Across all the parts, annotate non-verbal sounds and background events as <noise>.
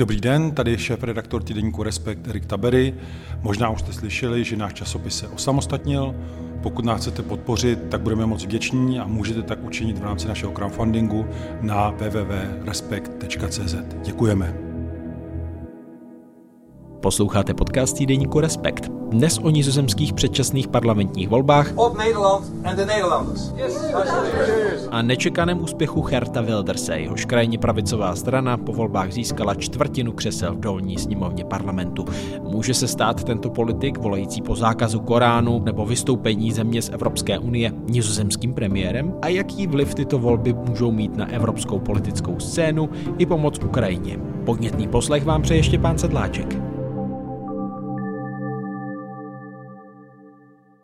Dobrý den, tady je šéf-redaktor týdeníku Respekt Erik Tabery. Možná už jste slyšeli, že náš časopis se osamostatnil. Pokud nás chcete podpořit, tak budeme moc vděční a můžete tak učinit v rámci našeho crowdfundingu na www.respekt.cz. Děkujeme. Posloucháte podcast týdeníku Respekt. Dnes o nizozemských předčasných parlamentních volbách a nečekaném úspěchu Herta Wilderse. Jehož krajně pravicová strana po volbách získala čtvrtinu křesel v dolní sněmovně parlamentu. Může se stát tento politik, volající po zákazu Koránu nebo vystoupení země z Evropské unie, nizozemským premiérem? A jaký vliv tyto volby můžou mít na evropskou politickou scénu i pomoc Ukrajině? Podnětný poslech vám přeje Štěpán Sedláček.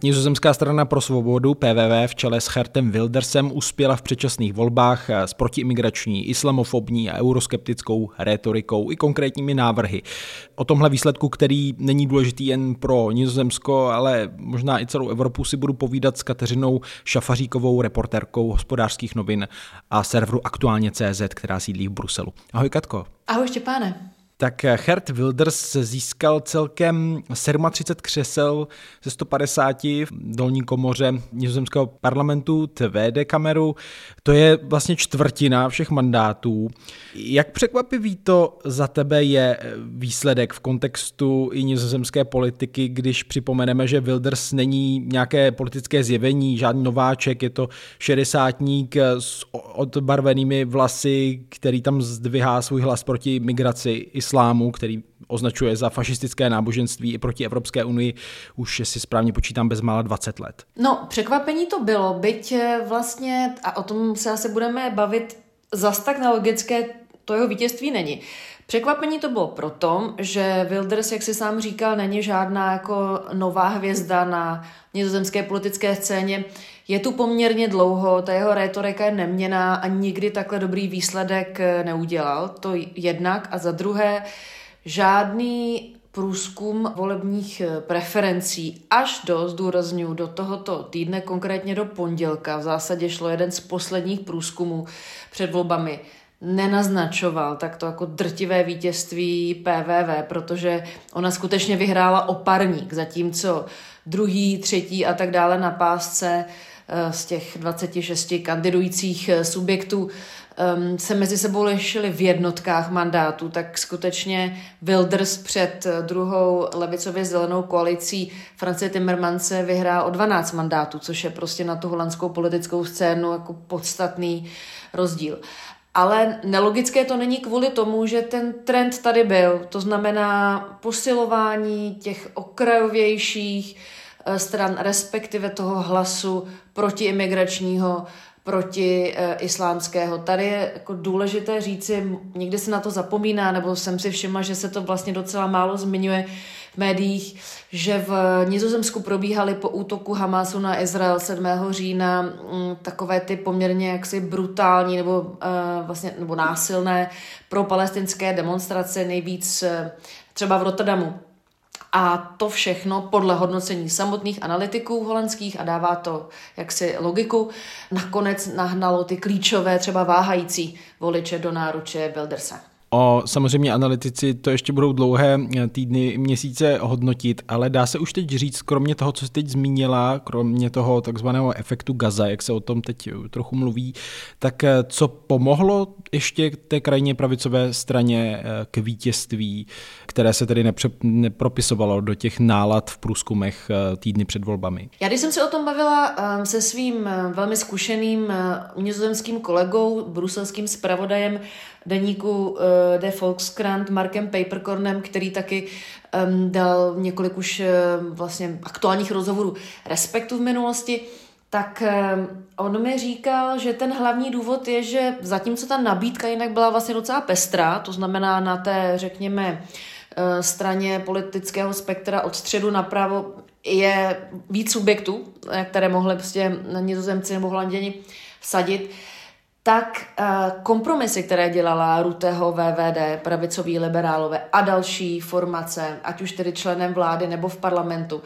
Nizozemská strana pro svobodu PVV v čele s Hertem Wildersem uspěla v předčasných volbách s protiimigrační, islamofobní a euroskeptickou retorikou i konkrétními návrhy. O tomhle výsledku, který není důležitý jen pro Nizozemsko, ale možná i celou Evropu, si budu povídat s Kateřinou Šafaříkovou, reportérkou hospodářských novin a serveru Aktuálně CZ, která sídlí v Bruselu. Ahoj Katko. Ahoj Štěpáne tak Hert Wilders získal celkem 37 křesel ze 150 v dolní komoře nizozemského parlamentu, TVD kameru. To je vlastně čtvrtina všech mandátů. Jak překvapivý to za tebe je výsledek v kontextu i nizozemské politiky, když připomeneme, že Wilders není nějaké politické zjevení, žádný nováček, je to šedesátník s odbarvenými vlasy, který tam zdvihá svůj hlas proti migraci islámu, který označuje za fašistické náboženství i proti Evropské unii, už si správně počítám bezmála 20 let. No, překvapení to bylo, byť eh, vlastně, a o tom se asi budeme bavit, zas tak nelogické to jeho vítězství není. Překvapení to bylo proto, že Wilders, jak si sám říkal, není žádná jako nová hvězda na nizozemské politické scéně. Je tu poměrně dlouho, ta jeho rétorika je neměná a nikdy takhle dobrý výsledek eh, neudělal. To jednak. A za druhé, žádný průzkum volebních eh, preferencí až do, zdůraznuju, do tohoto týdne, konkrétně do pondělka, v zásadě šlo jeden z posledních průzkumů před volbami, nenaznačoval tak to jako drtivé vítězství PVV, protože ona skutečně vyhrála oparník, zatímco druhý, třetí a tak dále na pásce z těch 26 kandidujících eh, subjektů um, se mezi sebou lišili v jednotkách mandátů, tak skutečně Wilders před eh, druhou levicově zelenou koalicí Francie Timmermanse vyhrál o 12 mandátů, což je prostě na tu holandskou politickou scénu jako podstatný rozdíl. Ale nelogické to není kvůli tomu, že ten trend tady byl. To znamená posilování těch okrajovějších eh, stran, respektive toho hlasu protiimigračního, proti e, islámského. Tady je jako důležité říci, někdy se na to zapomíná, nebo jsem si všimla, že se to vlastně docela málo zmiňuje v médiích, že v Nizozemsku probíhaly po útoku Hamasu na Izrael 7. října mm, takové ty poměrně jaksi brutální nebo, e, vlastně, nebo násilné pro palestinské demonstrace, nejvíc třeba v Rotterdamu. A to všechno podle hodnocení samotných analytiků holandských a dává to jaksi logiku, nakonec nahnalo ty klíčové, třeba váhající voliče do náruče Bilderse. O, samozřejmě analytici to ještě budou dlouhé týdny, měsíce hodnotit, ale dá se už teď říct, kromě toho, co jsi teď zmínila, kromě toho takzvaného efektu Gaza, jak se o tom teď trochu mluví, tak eh, co pomohlo ještě té krajně pravicové straně eh, k vítězství, které se tedy nepře- nepropisovalo do těch nálad v průzkumech eh, týdny před volbami? Já když jsem se o tom bavila se svým velmi zkušeným nizozemským kolegou, bruselským zpravodajem deníku De Volkskrant Markem Papercornem, který taky um, dal několik už uh, vlastně aktuálních rozhovorů Respektu v minulosti, tak um, on mi říkal, že ten hlavní důvod je, že zatímco ta nabídka jinak byla vlastně docela pestrá, to znamená na té, řekněme, uh, straně politického spektra od středu napravo je víc subjektů, které mohly prostě nizozemci nebo holanděni vsadit, tak uh, kompromisy, které dělala Ruteho VVD, pravicoví liberálové a další formace, ať už tedy členem vlády nebo v parlamentu,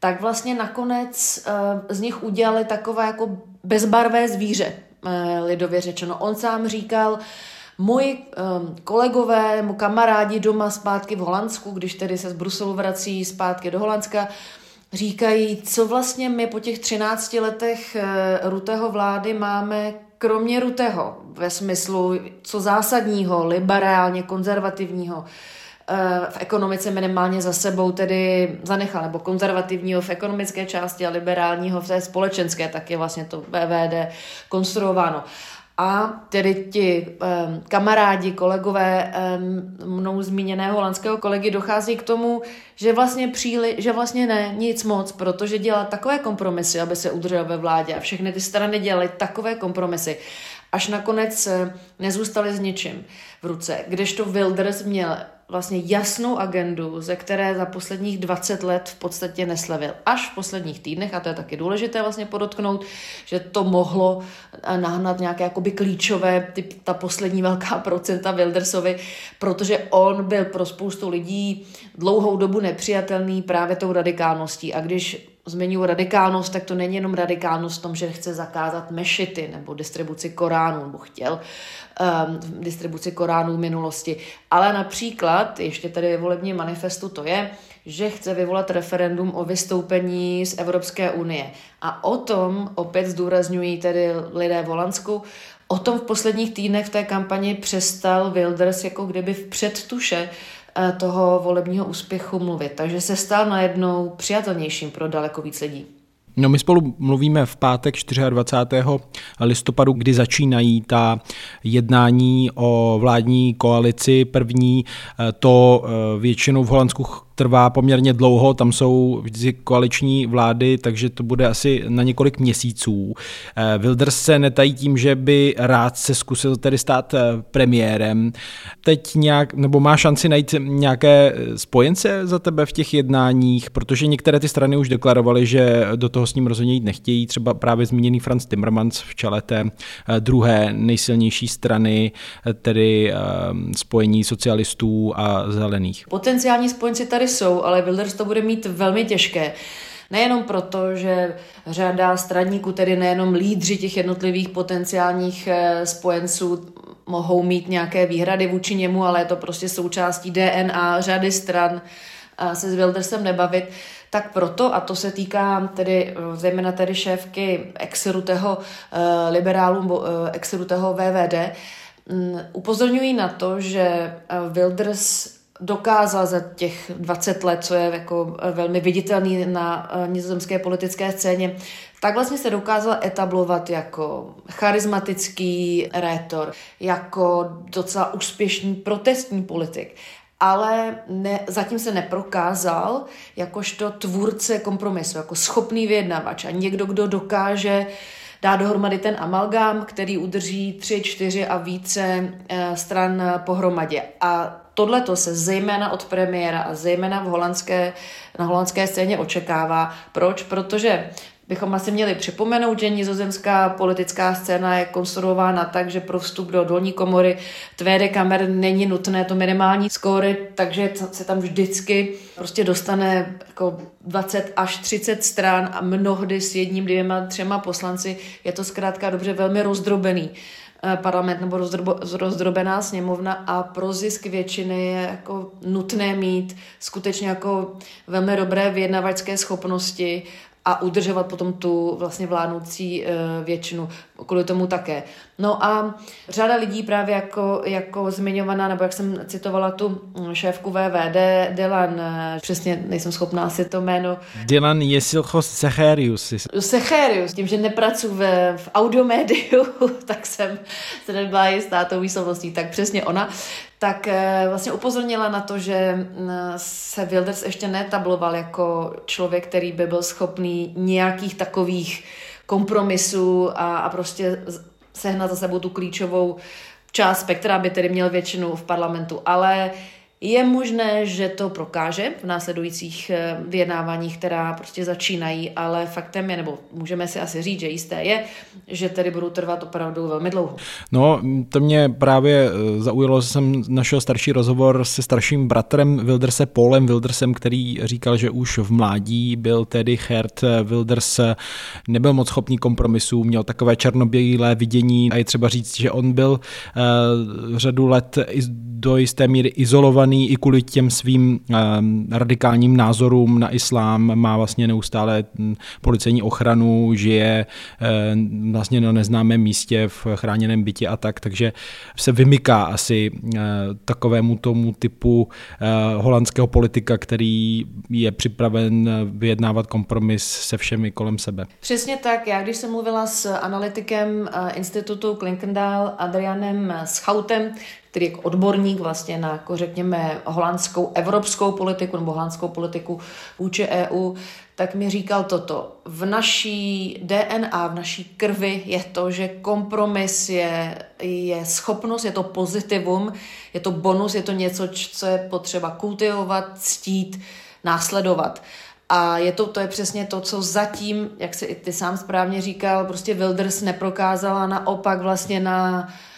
tak vlastně nakonec uh, z nich udělali takové jako bezbarvé zvíře, uh, lidově řečeno. On sám říkal, Moji um, kolegové, mu kamarádi doma zpátky v Holandsku, když tedy se z Bruselu vrací zpátky do Holandska, říkají, co vlastně my po těch 13 letech uh, Rutého vlády máme kromě Rutého ve smyslu co zásadního, liberálně, konzervativního, eh, v ekonomice minimálně za sebou tedy zanechal, nebo konzervativního v ekonomické části a liberálního v té společenské, tak je vlastně to BVD konstruováno. A tedy ti um, kamarádi, kolegové um, mnou zmíněného holandského kolegy dochází k tomu, že vlastně příli, že vlastně ne, nic moc, protože dělá takové kompromisy, aby se udržel ve vládě a všechny ty strany dělaly takové kompromisy, až nakonec eh, nezůstali s ničím v ruce. Kdežto Wilders měl vlastně jasnou agendu, ze které za posledních 20 let v podstatě neslevil. Až v posledních týdnech, a to je taky důležité vlastně podotknout, že to mohlo eh, nahnat nějaké jakoby klíčové, typ, ta poslední velká <laughs> procenta Wildersovi, protože on byl pro spoustu lidí dlouhou dobu nepřijatelný právě tou radikálností. A když zmiňuji radikálnost, tak to není jenom radikálnost v tom, že chce zakázat mešity nebo distribuci Koránu, nebo chtěl um, distribuci Koránů v minulosti, ale například, ještě tady ve volebním manifestu to je, že chce vyvolat referendum o vystoupení z Evropské unie. A o tom opět zdůrazňují tedy lidé v Holandsku, o tom v posledních týdnech v té kampani přestal Wilders jako kdyby v předtuše Eh, toho volebního úspěchu mluvit. Takže se stal najednou přijatelnějším pro daleko víc lidí. No my spolu mluvíme v pátek 24. listopadu, kdy začínají ta jednání o vládní koalici. První eh, to eh, většinou v Holandsku trvá poměrně dlouho, tam jsou vždy koaliční vlády, takže to bude asi na několik měsíců. Eh, Wilders se netají tím, že by rád se zkusil tedy stát eh, premiérem. Teď nějak, nebo má šanci najít nějaké eh, spojence za tebe v těch jednáních, protože některé ty strany už deklarovaly, že do toho s ním rozhodně jít nechtějí, třeba právě zmíněný Franz Timmermans v čele té druhé nejsilnější strany, tedy spojení socialistů a zelených. Potenciální spojenci tady jsou, ale Wilders to bude mít velmi těžké. Nejenom proto, že řada straníků, tedy nejenom lídři těch jednotlivých potenciálních eh, spojenců, mohou mít nějaké výhrady vůči němu, ale je to prostě součástí DNA řady stran se s Wildersem nebavit, tak proto, a to se týká tedy eh, zejména tedy šéfky exerutého liberálů, uh, exerutého VVD, um, upozorňují na to, že Wilders dokázal za těch 20 let, co je jako eh, velmi viditelný na eh, nizozemské politické scéně, tak vlastně se dokázal etablovat jako charismatický rétor, jako docela úspěšný protestní politik ale ne, zatím se neprokázal jakožto tvůrce kompromisu, jako schopný vyjednavač a někdo, kdo dokáže dát dohromady ten amalgám, který udrží tři, čtyři a více eh, stran pohromadě. A Tohle to se zejména od premiéra a zejména v holandské, na holandské scéně očekává. Proč? Protože bychom asi měli připomenout, že nizozemská politická scéna je konstruována tak, že pro vstup do dolní komory Tweede kamer není nutné to minimální skóry, takže se tam vždycky prostě dostane jako 20 až 30 stran a mnohdy s jedním, dvěma, třema poslanci je to zkrátka dobře velmi rozdrobený. Eh, parlament nebo rozdrobená sněmovna a pro zisk většiny je jako nutné mít skutečně jako velmi dobré vyjednavačské schopnosti a udržovat potom tu vlastně vládnoucí eh, většinu kvůli tomu také. No a řada lidí právě jako, jako zmiňovaná, nebo jak jsem citovala tu šéfku VVD, Dylan, přesně nejsem schopná si to jméno. Dylan Jesilchos Secherius. Secherius, tím, že nepracuji v, v audiomédiu, <laughs> tak jsem se nebyla jistá tou výslovností, tak přesně ona, tak eh, vlastně upozornila na to, že mm, se Wilders ještě netabloval jako člověk, který by byl schopný nějakých takových kompromisů a, a prostě sehnat za sebou tu klíčovou část spektra, aby tedy měl většinu v parlamentu. Ale Je možné, že to prokáže v následujících eh, vyjednáváních, která prostě začínají, ale faktem je, nebo můžeme si asi říct, že jisté je, že tedy budou trvat opravdu velmi dlouho. No, to mě právě eh, zaujalo, že jsem našel starší rozhovor se starším bratrem Wilderse, Paulem Wildersem, který říkal, že už v mládí byl tedy Hert Wilders, nebyl moc schopný kompromisů, měl takové černobílé vidění a je třeba říct, že on byl uh, řadu let do jisté míry izolovaný i kvůli těm svým uh, radikálním názorům na islám, má vlastně neustále hm, policejní ochranu, žije uh, vlastně na neznámém místě v chráněném bytě a tak, takže se vymyká asi uh, takovému tomu typu uh, holandského politika, který je připraven vyjednávat kompromis se všemi kolem sebe. Přesně tak. Já když jsem mluvila s analytikem institutu Klinkendal Adrianem Schautem, který je odborník vlastně na, jako řekněme, holandskou evropskou politiku nebo holandskou politiku vůči EU, tak mi říkal toto. V naší DNA, v naší krvi je to, že kompromis je, je schopnost, je to pozitivum, je to bonus, je to něco, co je potřeba kultivovat, ctít, následovat. A je to, to je přesně to, co zatím, jak se i ty sám správně říkal, prostě Wilders neprokázala naopak vlastně na Eh,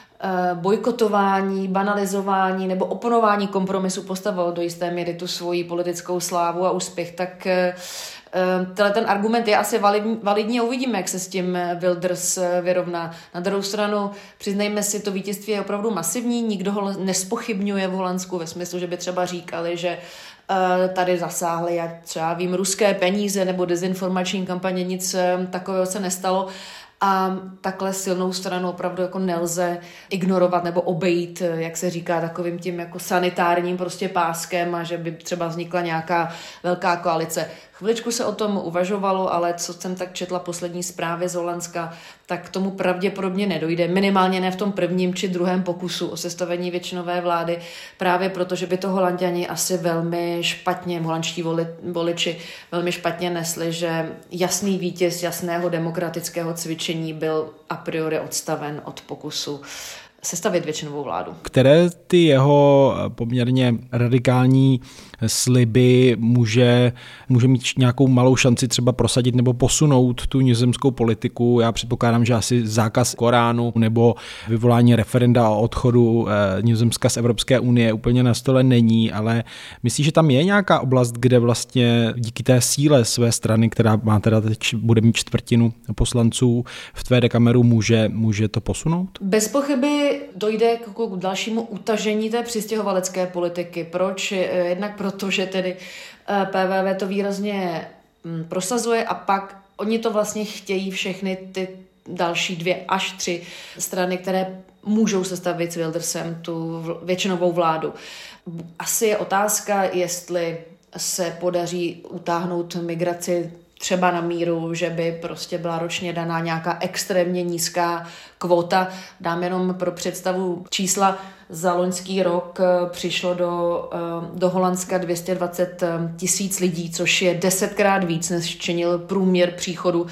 bojkotování, banalizování nebo oponování kompromisu postavil do jisté míry tu svoji politickou slávu a úspěch, tak eh, eh, tenhle ten argument je asi validní, validní a uvidíme, jak se s tím Wilders vyrovná. Na druhou stranu, přiznejme si, to vítězství je opravdu masivní, nikdo ho nespochybňuje v Holandsku ve smyslu, že by třeba říkali, že tady zasáhly, jak třeba vím, ruské peníze nebo dezinformační kampaně, nic takového se nestalo a takhle silnou stranu opravdu jako nelze ignorovat nebo obejít, jak se říká, takovým tím jako sanitárním prostě páskem a že by třeba vznikla nějaká velká koalice. Chviličku se o tom uvažovalo, ale co jsem tak četla poslední zprávy z Holandska, tak k tomu pravděpodobně nedojde. Minimálně ne v tom prvním či druhém pokusu o sestavení většinové vlády, právě proto, že by to holanděni asi velmi špatně, holandští voli, voliči velmi špatně nesli, že jasný vítěz jasného demokratického cvičení byl a priori odstaven od pokusu sestavit většinovou vládu. Které ty jeho poměrně radikální sliby může, může mít nějakou malou šanci třeba prosadit nebo posunout tu nizozemskou politiku. Já předpokládám, že asi zákaz Koránu nebo vyvolání referenda o odchodu eh, Nizozemska z Evropské unie úplně na stole není, ale myslíš, že tam je nějaká oblast, kde vlastně díky té síle své strany, která má teda teď, bude mít čtvrtinu poslanců v tvé dekameru, může, může to posunout? Bez pochyby dojde k dalšímu utažení té přistěhovalecké politiky. Proč? Jednak pro protože tedy eh, PVV to výrazně mm, prosazuje a pak oni to vlastně chtějí všechny ty další dvě až tři strany, které můžou sestavit s Wildersem tu většinovou vládu. Asi je otázka, jestli se podaří utáhnout migraci třeba na míru, že by prostě byla ročně daná nějaká extrémně nízká kvota. Dám jenom pro představu čísla. Za loňský rok eh, přišlo do, eh, do Holandska 220 eh, tisíc lidí, což je desetkrát víc, než činil průměr příchodu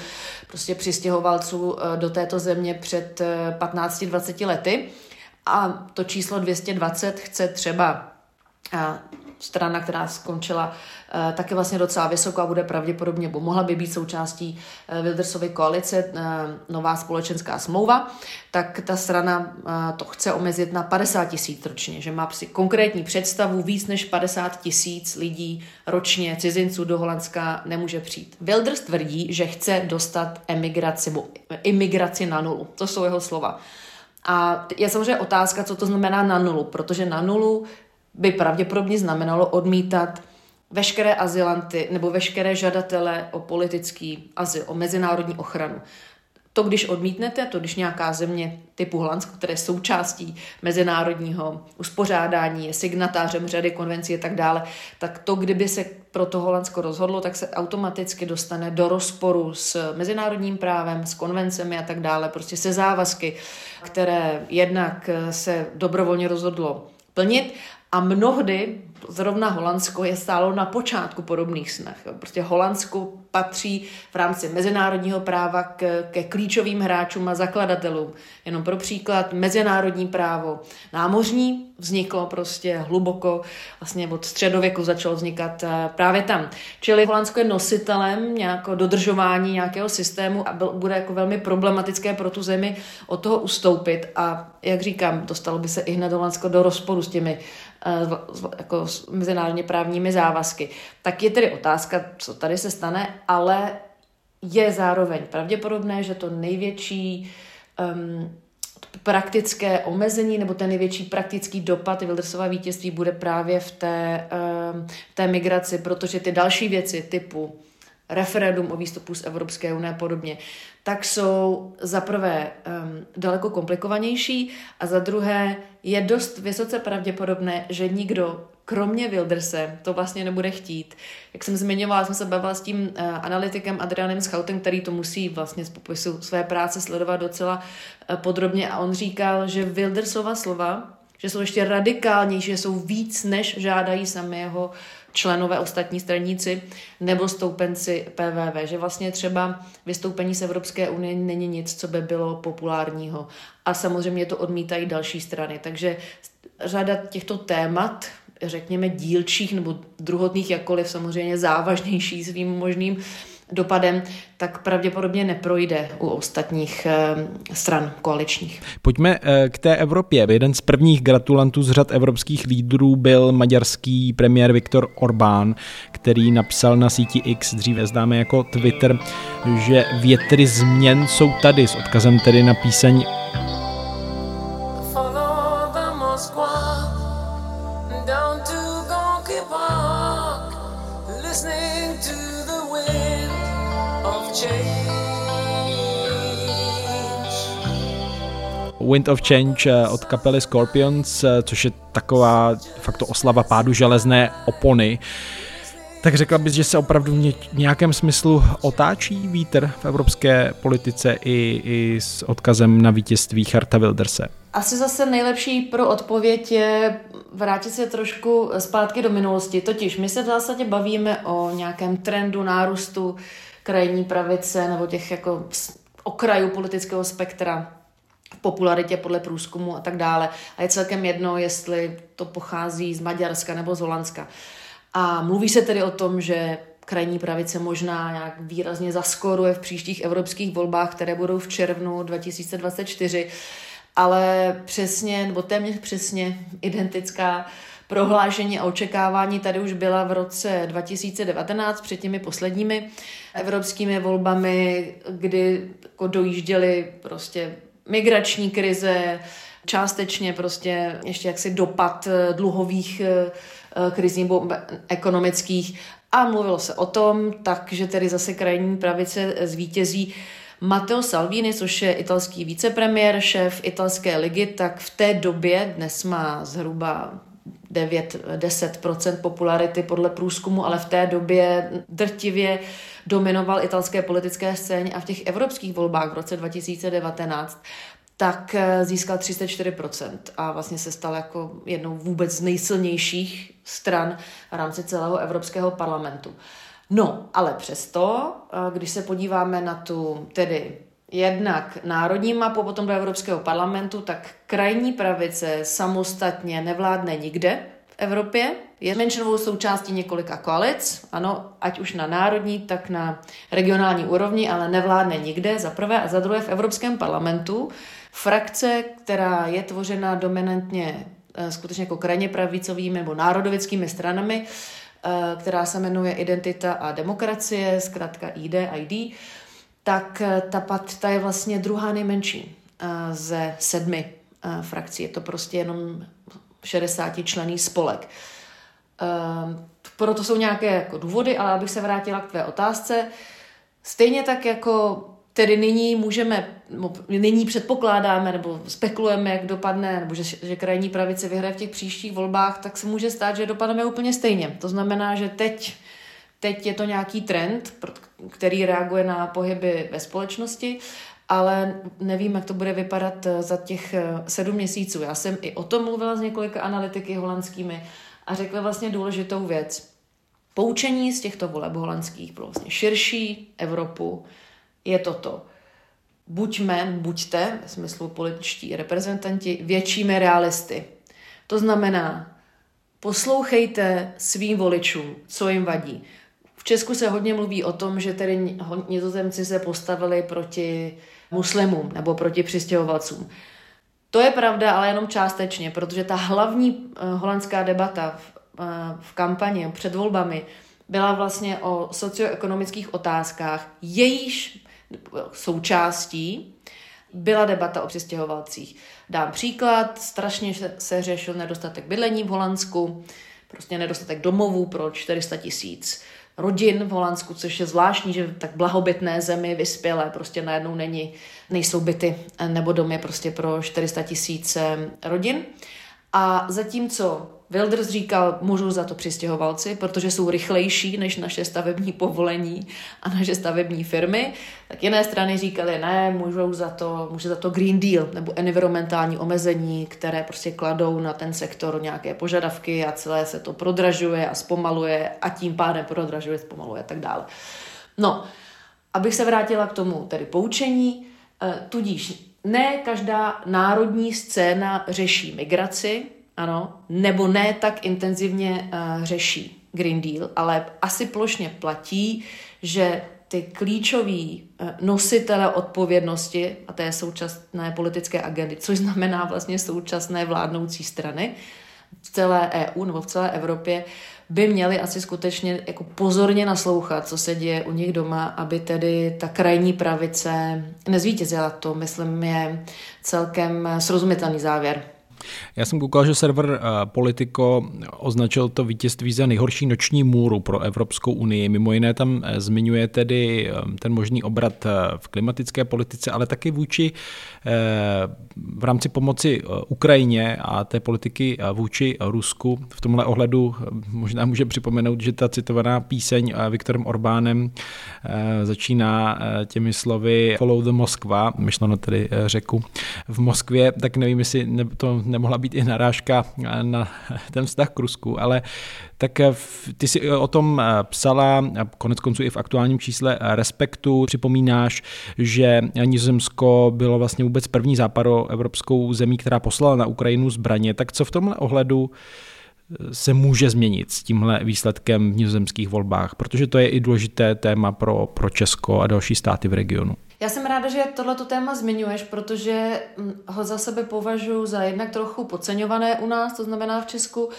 prostě přistěhovalců do této země před 15-20 lety. A to číslo 220 chce třeba strana, která skončila eh, taky vlastně docela vysoko a bude pravděpodobně, bo mohla by být součástí eh, Wildersovy koalice, eh, nová společenská smlouva, tak ta strana to chce omezit na 50 tisíc ročně, že má konkrétní představu, víc než 50 tisíc lidí ročně cizinců do Holandska nemůže přijít. Wilders tvrdí, že chce dostat emigraci, imigraci na nulu. To jsou jeho slova. A je samozřejmě otázka, co to znamená na nulu, protože na nulu by pravděpodobně znamenalo odmítat veškeré azylanty nebo veškeré žadatele o politický azyl, o mezinárodní ochranu. To, když odmítnete, to, když nějaká země typu Holandsko, které je součástí mezinárodního uspořádání, je signatářem řady konvencí a tak dále, tak to, kdyby se pro to Holandsko rozhodlo, tak se automaticky dostane do rozporu s mezinárodním právem, s konvencemi a tak dále, prostě se závazky, které jednak se dobrovolně rozhodlo plnit a mnohdy zrovna Holandsko je stálo na počátku podobných snah. Prostě Holandsko patří v rámci mezinárodního práva k, ke klíčovým hráčům a zakladatelům. Jenom pro příklad, mezinárodní právo námořní vzniklo prostě hluboko, vlastně od středověku začalo vznikat eh, právě tam. Čili Holandsko je nositelem nějakého dodržování nějakého systému a byl, bude jako velmi problematické pro tu zemi od toho ustoupit a jak říkám, dostalo by se i hned Holandsko do rozporu s těmi jako s mezinárodně právními závazky. Tak je tedy otázka, co tady se stane, ale je zároveň pravděpodobné, že to největší um, praktické omezení nebo ten největší praktický dopad Wildersova vítězství bude právě v té, um, té migraci, protože ty další věci typu referendum o výstupu z Evropské unie a podobně, tak jsou za prvé um, daleko komplikovanější a za druhé je dost vysoce pravděpodobné, že nikdo kromě Wilderse to vlastně nebude chtít. Jak jsem zmiňovala, jsem se bavila s tím uh, analytikem Adrianem Schautem, který to musí vlastně z popisu své práce sledovat docela uh, podrobně a on říkal, že Wildersova slova, že jsou ještě radikálnější, že jsou víc, než žádají sami jeho členové ostatní straníci nebo stoupenci PVV, že vlastně třeba vystoupení z Evropské unie není nic, co by bylo populárního. A samozřejmě to odmítají další strany. Takže řada těchto témat, řekněme dílčích nebo druhotných, jakkoliv samozřejmě závažnější svým možným dopadem, tak pravděpodobně neprojde u ostatních eh, stran koaličních. Pojďme eh, k té Evropě. Jeden z prvních gratulantů z řad evropských lídrů byl maďarský premiér Viktor Orbán, který napsal na síti X, dříve známe jako Twitter, že větry změn jsou tady s odkazem tedy na píseň Wind of Change eh, od kapely Scorpions, eh, což je taková fakt oslava pádu železné opony. Tak řekla bys, že se opravdu v nějakém smyslu otáčí vítr v evropské politice i, i s odkazem na vítězství Charta Wilderse? Asi zase nejlepší pro odpověď je vrátit se trošku zpátky do minulosti. Totiž my se v zásadě bavíme o nějakém trendu nárůstu krajní pravice nebo těch jako okrajů politického spektra popularitě podle průzkumu a tak dále. A je celkem jedno, jestli to pochází z Maďarska nebo z Holandska. A mluví se tedy o tom, že krajní pravice možná nějak výrazně zaskoruje v příštích evropských volbách, které budou v červnu 2024, ale přesně, nebo téměř přesně identická prohlášení a očekávání tady už byla v roce 2019 před těmi posledními evropskými volbami, kdy jako dojížděli prostě migrační krize, částečně prostě ještě jaksi dopad eh, dluhových eh, eh, krizí nebo ekonomických. A mluvilo se o tom, takže tedy zase krajní pravice zvítězí Matteo Salvini, což je italský vicepremiér, šéf italské ligy, tak v té době, dnes má zhruba 9-10% popularity podle průzkumu, ale v té době drtivě dominoval italské politické scéně a v těch evropských volbách v roce 2019 tak eh, získal 34% a vlastně se stal jako jednou vůbec z nejsilnějších stran v rámci celého Evropského parlamentu. No, ale přesto, eh, když se podíváme na tu tedy jednak národní mapu, potom do Evropského parlamentu, tak krajní pravice samostatně nevládne nikde v Evropě. Je menšinovou součástí několika koalic, ano, ať už na národní, tak na regionální úrovni, ale nevládne nikde, za prvé a za druhé v Evropském parlamentu. Frakce, která je tvořena dominantně eh, skutečně jako krajně pravicovými nebo národovickými stranami, eh, která se jmenuje Identita a demokracie, zkrátka ID, ID, tak eh, ta, ta je vlastně druhá nejmenší ze sedmi frakcí. Je to prostě jenom 60 člený spolek. Proto jsou nějaké jako důvody, ale abych se vrátila k tvé otázce. Stejně tak jako tedy nyní můžeme, nyní předpokládáme nebo spekulujeme, jak dopadne, nebo že, že krajní pravice vyhraje v těch příštích volbách, tak se může stát, že dopadneme úplně stejně. To znamená, že teď, teď je to nějaký trend, který reaguje na pohyby ve společnosti, ale nevím, jak to bude vypadat za těch sedm měsíců. Já jsem i o tom mluvila s několika analytiky holandskými a řekli vlastně důležitou věc. Poučení z těchto voleb holandských pro vlastně širší Evropu je toto. Buďme, buďte, v smyslu političtí reprezentanti, většími realisty. To znamená, poslouchejte svým voličům, co jim vadí. Česku se hodně mluví o tom, že tedy nizozemci se postavili proti muslimům nebo proti přistěhovalcům. To je pravda, ale jenom částečně, protože ta hlavní eh, holandská debata v, eh, v kampani před volbami byla vlastně o socioekonomických otázkách, jejíž součástí byla debata o přistěhovalcích. Dám příklad, strašně se řešil nedostatek bydlení v Holandsku, prostě nedostatek domovů pro 400 tisíc rodin v Holandsku, což je zvláštní, že tak blahobytné zemi, vyspělé, prostě najednou není, nejsou byty nebo domy prostě pro 400 tisíc rodin. A zatímco Wilders říkal, můžou za to přistěhovalci, protože jsou rychlejší než naše stavební povolení a naše stavební firmy, tak jiné strany říkali, ne, můžou za to, může za to Green Deal nebo environmentální omezení, které prostě kladou na ten sektor nějaké požadavky a celé se to prodražuje a zpomaluje a tím pádem prodražuje, zpomaluje a tak dále. No, abych se vrátila k tomu tedy poučení, eh, tudíž ne každá národní scéna řeší migraci, ano, nebo ne tak intenzivně uh, řeší Green Deal, ale asi plošně platí, že ty klíčoví uh, nositele odpovědnosti a té současné politické agendy, což znamená vlastně současné vládnoucí strany v celé EU nebo v celé Evropě, by měli asi skutečně jako pozorně naslouchat, co se děje u nich doma, aby tedy ta krajní pravice nezvítězila. To, myslím, je celkem srozumitelný závěr. Já jsem koukal, že server uh, Politico označil to vítězství za nejhorší noční můru pro Evropskou unii. Mimo jiné tam uh, zmiňuje tedy uh, ten možný obrat v klimatické politice, ale taky vůči v rámci pomoci Ukrajině a té politiky vůči Rusku. V tomhle ohledu možná může připomenout, že ta citovaná píseň Viktorem Orbánem začíná těmi slovy Follow the Moskva, myšleno tedy řeku v Moskvě, tak nevím, jestli to nemohla být i narážka na <laughs> ten vztah k Rusku, ale tak eh, ty si o tom eh, psala, konec konců i v aktuálním čísle Respektu, připomínáš, že Nizozemsko bylo vlastně vůbec první západoevropskou zemí, která poslala na Ukrajinu zbraně, tak co v tomhle ohledu eh, se může změnit s tímhle výsledkem v nizozemských volbách, protože to je i důležité téma pro, pro Česko a další státy v regionu. Já jsem ráda, že tohleto téma zmiňuješ, protože hm, ho za sebe považuji za jednak trochu podceňované u nás, to znamená v Česku,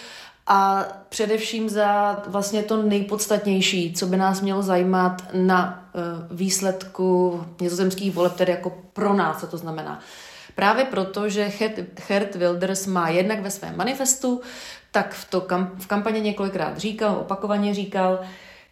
a především za vlastně to nejpodstatnější, co by nás mělo zajímat na uh, výsledku nizozemských voleb, tedy jako pro nás, co to znamená. Právě proto, že Gert Wilders má jednak ve svém manifestu, tak v, to kam, v kampaně několikrát říkal, opakovaně říkal,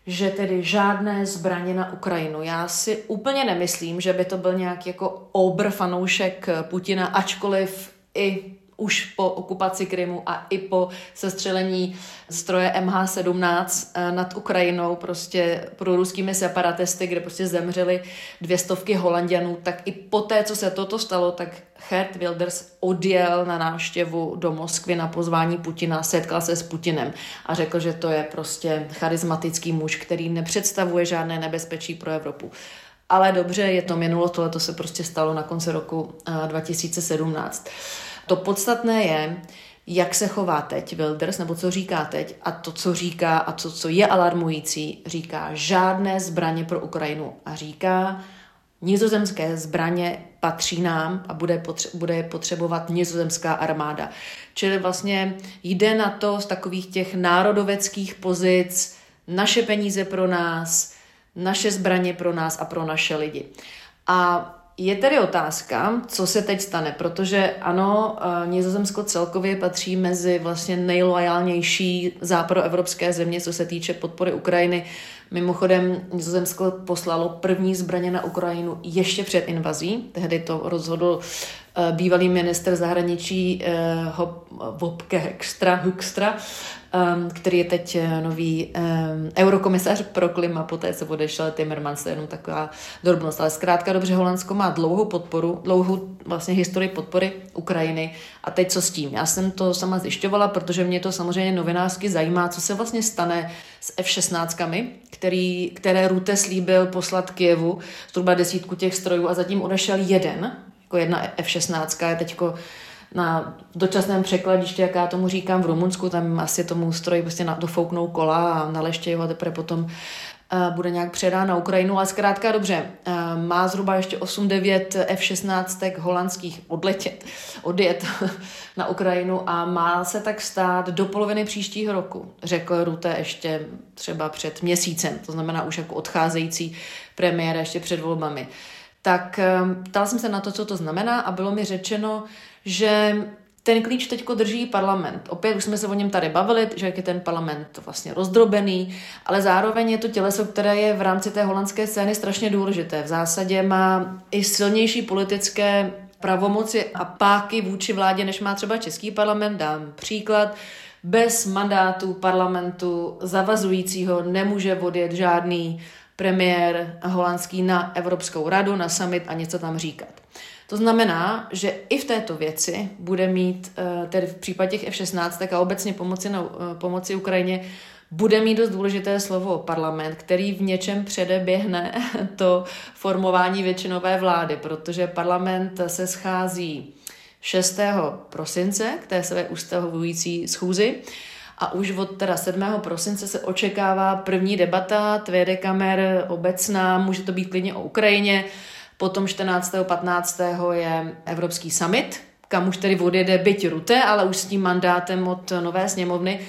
že tedy žádné zbraně na Ukrajinu. Já si úplně nemyslím, že by to byl nějak jako obr fanoušek Putina, ačkoliv i už po okupaci Krymu a i po sestřelení stroje MH17 eh, nad Ukrajinou, prostě pro ruskými separatisty, kde prostě zemřeli dvě stovky Holandianů, tak i po té, co se toto stalo, tak Gert Wilders odjel na návštěvu do Moskvy na pozvání Putina, setkal se s Putinem a řekl, že to je prostě charismatický muž, který nepředstavuje žádné nebezpečí pro Evropu. Ale dobře, je to minulo, tohle to se prostě stalo na konci roku 2017. To podstatné je, jak se chová teď Wilders, nebo co říká teď, a to, co říká a to, co je alarmující, říká žádné zbraně pro Ukrajinu a říká, nizozemské zbraně patří nám a bude, potře- bude potřebovat nizozemská armáda. Čili vlastně jde na to z takových těch národoveckých pozic, naše peníze pro nás, naše zbraně pro nás a pro naše lidi. A je tedy otázka, co se teď stane, protože ano, eh, Nizozemsko celkově patří mezi vlastně nejloajálnější západoevropské země, co se týče podpory Ukrajiny. Mimochodem, Nizozemsko poslalo první zbraně na Ukrajinu ještě před invazí. Tehdy to rozhodl Eh, bývalý minister zahraničí eh, Vopke Hextra, Huxtra, ehm, který je teď eh, nový ehm, eurokomisař pro klima, poté se odešel Timmermans, jenom taková drobnost. Ale zkrátka dobře, Holandsko má dlouhou podporu, dlouhou vlastně historii podpory Ukrajiny. A teď co s tím? Já jsem to sama zjišťovala, protože mě to samozřejmě novinářsky zajímá, co se vlastně stane s F-16, který, které Rute slíbil poslat Kijevu, zhruba desítku těch strojů a zatím odešel jeden, jako jedna F-16 je teď na dočasném překladišti, jak já tomu říkám v Rumunsku, tam asi tomu stroji prostě dofouknou kola a naleštějí ho a teprve potom bude nějak předán na Ukrajinu, ale zkrátka dobře, uh, má zhruba ještě 8-9 F-16 holandských odletět, odjet <laughs> na Ukrajinu a má se tak stát do poloviny příštího roku, řekl Rute ještě třeba před měsícem, to znamená už jako odcházející premiér ještě před volbami. Tak ehm, ptala jsem se na to, co to znamená a bylo mi řečeno, že ten klíč teď drží parlament. Opět už jsme se o něm tady bavili, že je ten parlament vlastně rozdrobený, ale zároveň je to těleso, které je v rámci té holandské scény strašně důležité. V zásadě má i silnější politické pravomoci a páky vůči vládě, než má třeba český parlament. Dám příklad. Bez mandátu parlamentu zavazujícího nemůže odjet žádný premiér holandský na Evropskou radu, na summit a něco tam říkat. To znamená, že i v této věci bude mít, eh, tedy v případě těch F-16 a obecně pomoci, na, eh, pomoci Ukrajině, bude mít dost důležité slovo parlament, který v něčem předeběhne <laughs> to formování většinové vlády, protože parlament se schází 6. prosince k té své ustavující schůzi a už od teda 7. prosince se očekává první debata Tvede kamer obecná, může to být klidně o Ukrajině, potom 14. 15. je Evropský summit, kam už tedy odjede byť Rute, ale už s tím mandátem od nové sněmovny.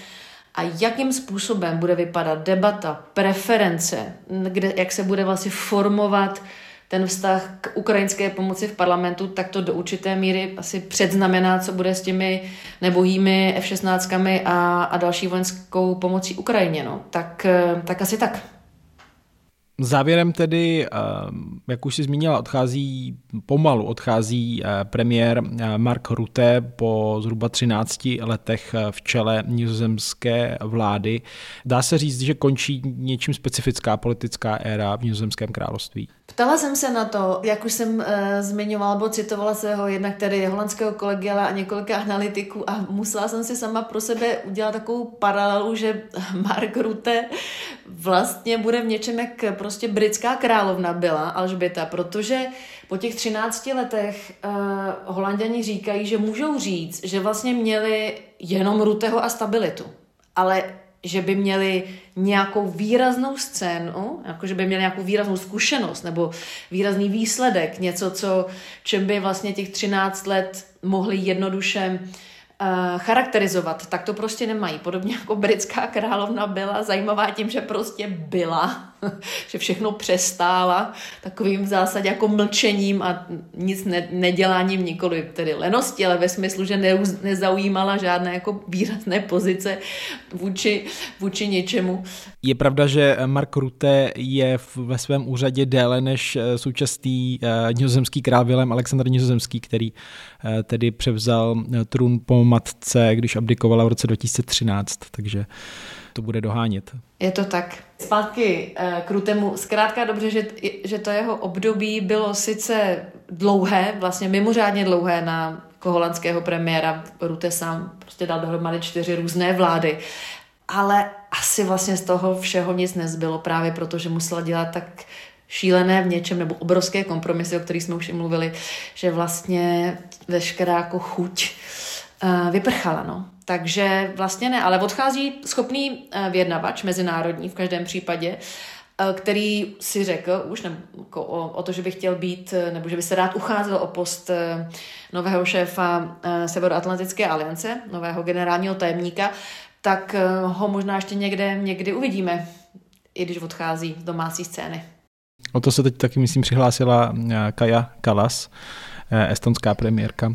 A jakým způsobem bude vypadat debata, preference, kde, jak se bude vlastně formovat ten vztah k ukrajinské pomoci v parlamentu, tak to do určité míry asi předznamená, co bude s těmi nebohými F-16 a, a další vojenskou pomocí Ukrajině. No. Tak, eh, tak asi tak. Závěrem tedy, eh, jak už si zmínila, odchází pomalu, odchází eh, premiér eh, Mark Rutte po zhruba 13 letech v čele nizozemské vlády. Dá se říct, že končí něčím specifická politická éra v nizozemském království? Ptala jsem se na to, jak už jsem uh, zmiňovala, nebo citovala se ho jednak tedy holandského kolegiala a několika analytiků a musela jsem si sama pro sebe udělat takovou paralelu, že <laughs> Mark Rutte vlastně bude v něčem, jak prostě britská královna byla Alžběta, protože po těch 13 letech uh, holanděni říkají, že můžou říct, že vlastně měli jenom Ruteho a stabilitu. Ale že by měli nějakou výraznou scénu, jako že by měli nějakou výraznou zkušenost nebo výrazný výsledek, něco, co, čem by vlastně těch 13 let mohli jednoduše uh, charakterizovat, tak to prostě nemají. Podobně jako britská královna byla zajímavá tím, že prostě byla, <laughs> že všechno přestála takovým v zásadě jako mlčením a nic ne, neděláním nikoli tedy lenosti, ale ve smyslu, že ne, nezaujímala žádné jako výrazné pozice vůči, vůči něčemu. Je pravda, že Mark Rutte je ve svém úřadě déle než eh, současný uh, nizozemský král Vilém Alexandr Nizozemský, který uh, tedy převzal trůn po matce, když abdikovala v roce 2013, takže to bude dohánět. Je to tak. Zpátky uh, k Rutemu. Zkrátka dobře, že, že to jeho období bylo sice dlouhé, vlastně mimořádně dlouhé na holandského premiéra. Rute sám prostě dal dohromady čtyři různé vlády. Ale asi vlastně z toho všeho nic nezbylo, právě proto, že musela dělat tak šílené v něčem, nebo obrovské kompromisy, o kterých jsme už i mluvili, že vlastně veškerá jako chuť uh, vyprchala. No. Takže vlastně ne, ale odchází schopný uh, vyjednavač, mezinárodní v každém případě, uh, který si řekl už nebo, jako o, o to, že by chtěl být, nebo že by se rád ucházel o post nového šéfa Severoatlantické aliance, nového generálního tajemníka, tak ho možná ještě někde někdy uvidíme, i když odchází z domácí scény. O to se teď taky, myslím, přihlásila Kaja Kalas, estonská premiérka.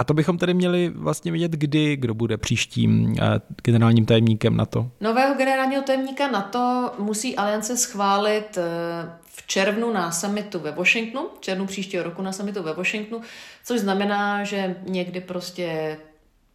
A to bychom tedy měli vlastně vidět, kdy, kdo bude příštím eh, generálním tajemníkem NATO. Nového generálního tajemníka NATO musí aliance schválit eh, v červnu na summitu ve Washingtonu, v červnu příštího roku na summitu ve Washingtonu, což znamená, že někdy prostě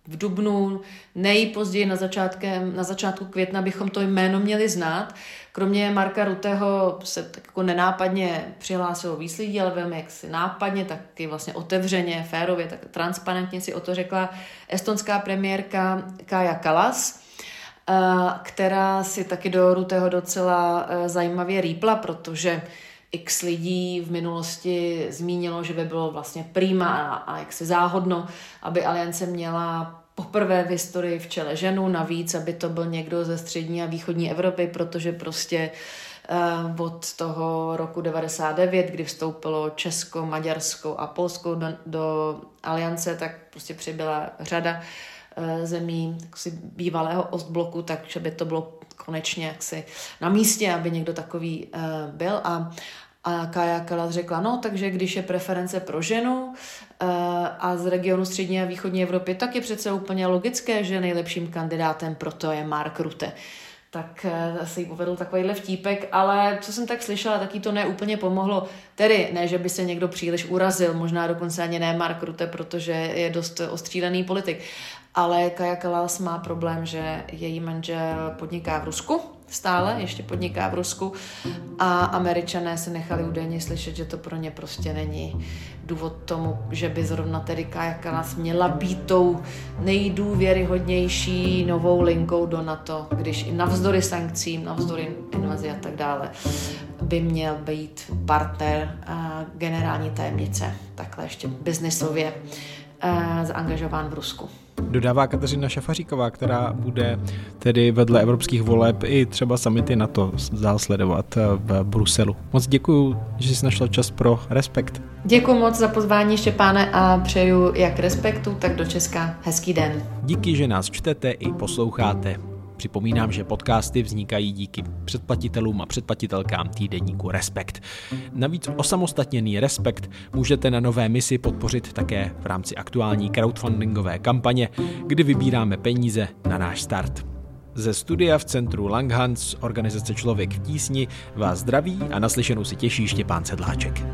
v dubnu, nejpozději na, začátkem, na začátku května bychom to jméno měli znát. Kromě Marka Ruteho se tak jako nenápadně přihlásilo víc lidí, ale velmi jaksi nápadně, taky vlastně otevřeně, férově, tak transparentně si o to řekla estonská premiérka Kaja Kalas, eh, která si taky do Ruteho docela eh, zajímavě rýpla, protože x lidí v minulosti zmínilo, že by bylo vlastně prýma a, a jaksi záhodno, aby aliance měla poprvé v historii v čele ženu, navíc, aby to byl někdo ze střední a východní Evropy, protože prostě uh, od toho roku 99, kdy vstoupilo Česko, Maďarsko a Polsko do, do aliance, tak prostě přibyla řada uh, zemí bývalého Ostbloku, takže by to bylo konečně jaksi na místě, aby někdo takový uh, byl. A a Kaja Kalas řekla, no, takže když je preference pro ženu uh, a z regionu střední a východní Evropy, tak je přece úplně logické, že nejlepším kandidátem pro to je Mark Rutte. Tak uh, se jí povedl takovýhle vtípek, ale co jsem tak slyšela, taky to neúplně pomohlo. Tedy ne, že by se někdo příliš urazil, možná dokonce ani ne Mark Rutte, protože je dost ostřílený politik. Ale Kaja Kalas má problém, že její manžel podniká v Rusku, stále ještě podniká v Rusku a američané se nechali údajně slyšet, že to pro ně prostě není důvod tomu, že by zrovna tedy Kalas měla být tou nejdůvěryhodnější novou linkou do NATO, když i navzdory sankcím, navzdory invazi a tak dále, by měl být partner generální tajemnice, takhle ještě biznisově zaangažován v Rusku. Dodává Kateřina Šafaříková, která bude tedy vedle evropských voleb i třeba samity na to dál sledovat v Bruselu. Moc děkuji, že jsi našla čas pro Respekt. Děkuji moc za pozvání, Štěpáne, a přeju jak Respektu, tak do Česka hezký den. Díky, že nás čtete i posloucháte. Připomínám, že podcasty vznikají díky předplatitelům a předplatitelkám týdeníku Respekt. Navíc osamostatněný Respekt můžete na nové misi podpořit také v rámci aktuální crowdfundingové kampaně, kdy vybíráme peníze na náš start. Ze studia v centru Langhans organizace Člověk v tísni vás zdraví a naslyšenou si těší Štěpán Sedláček.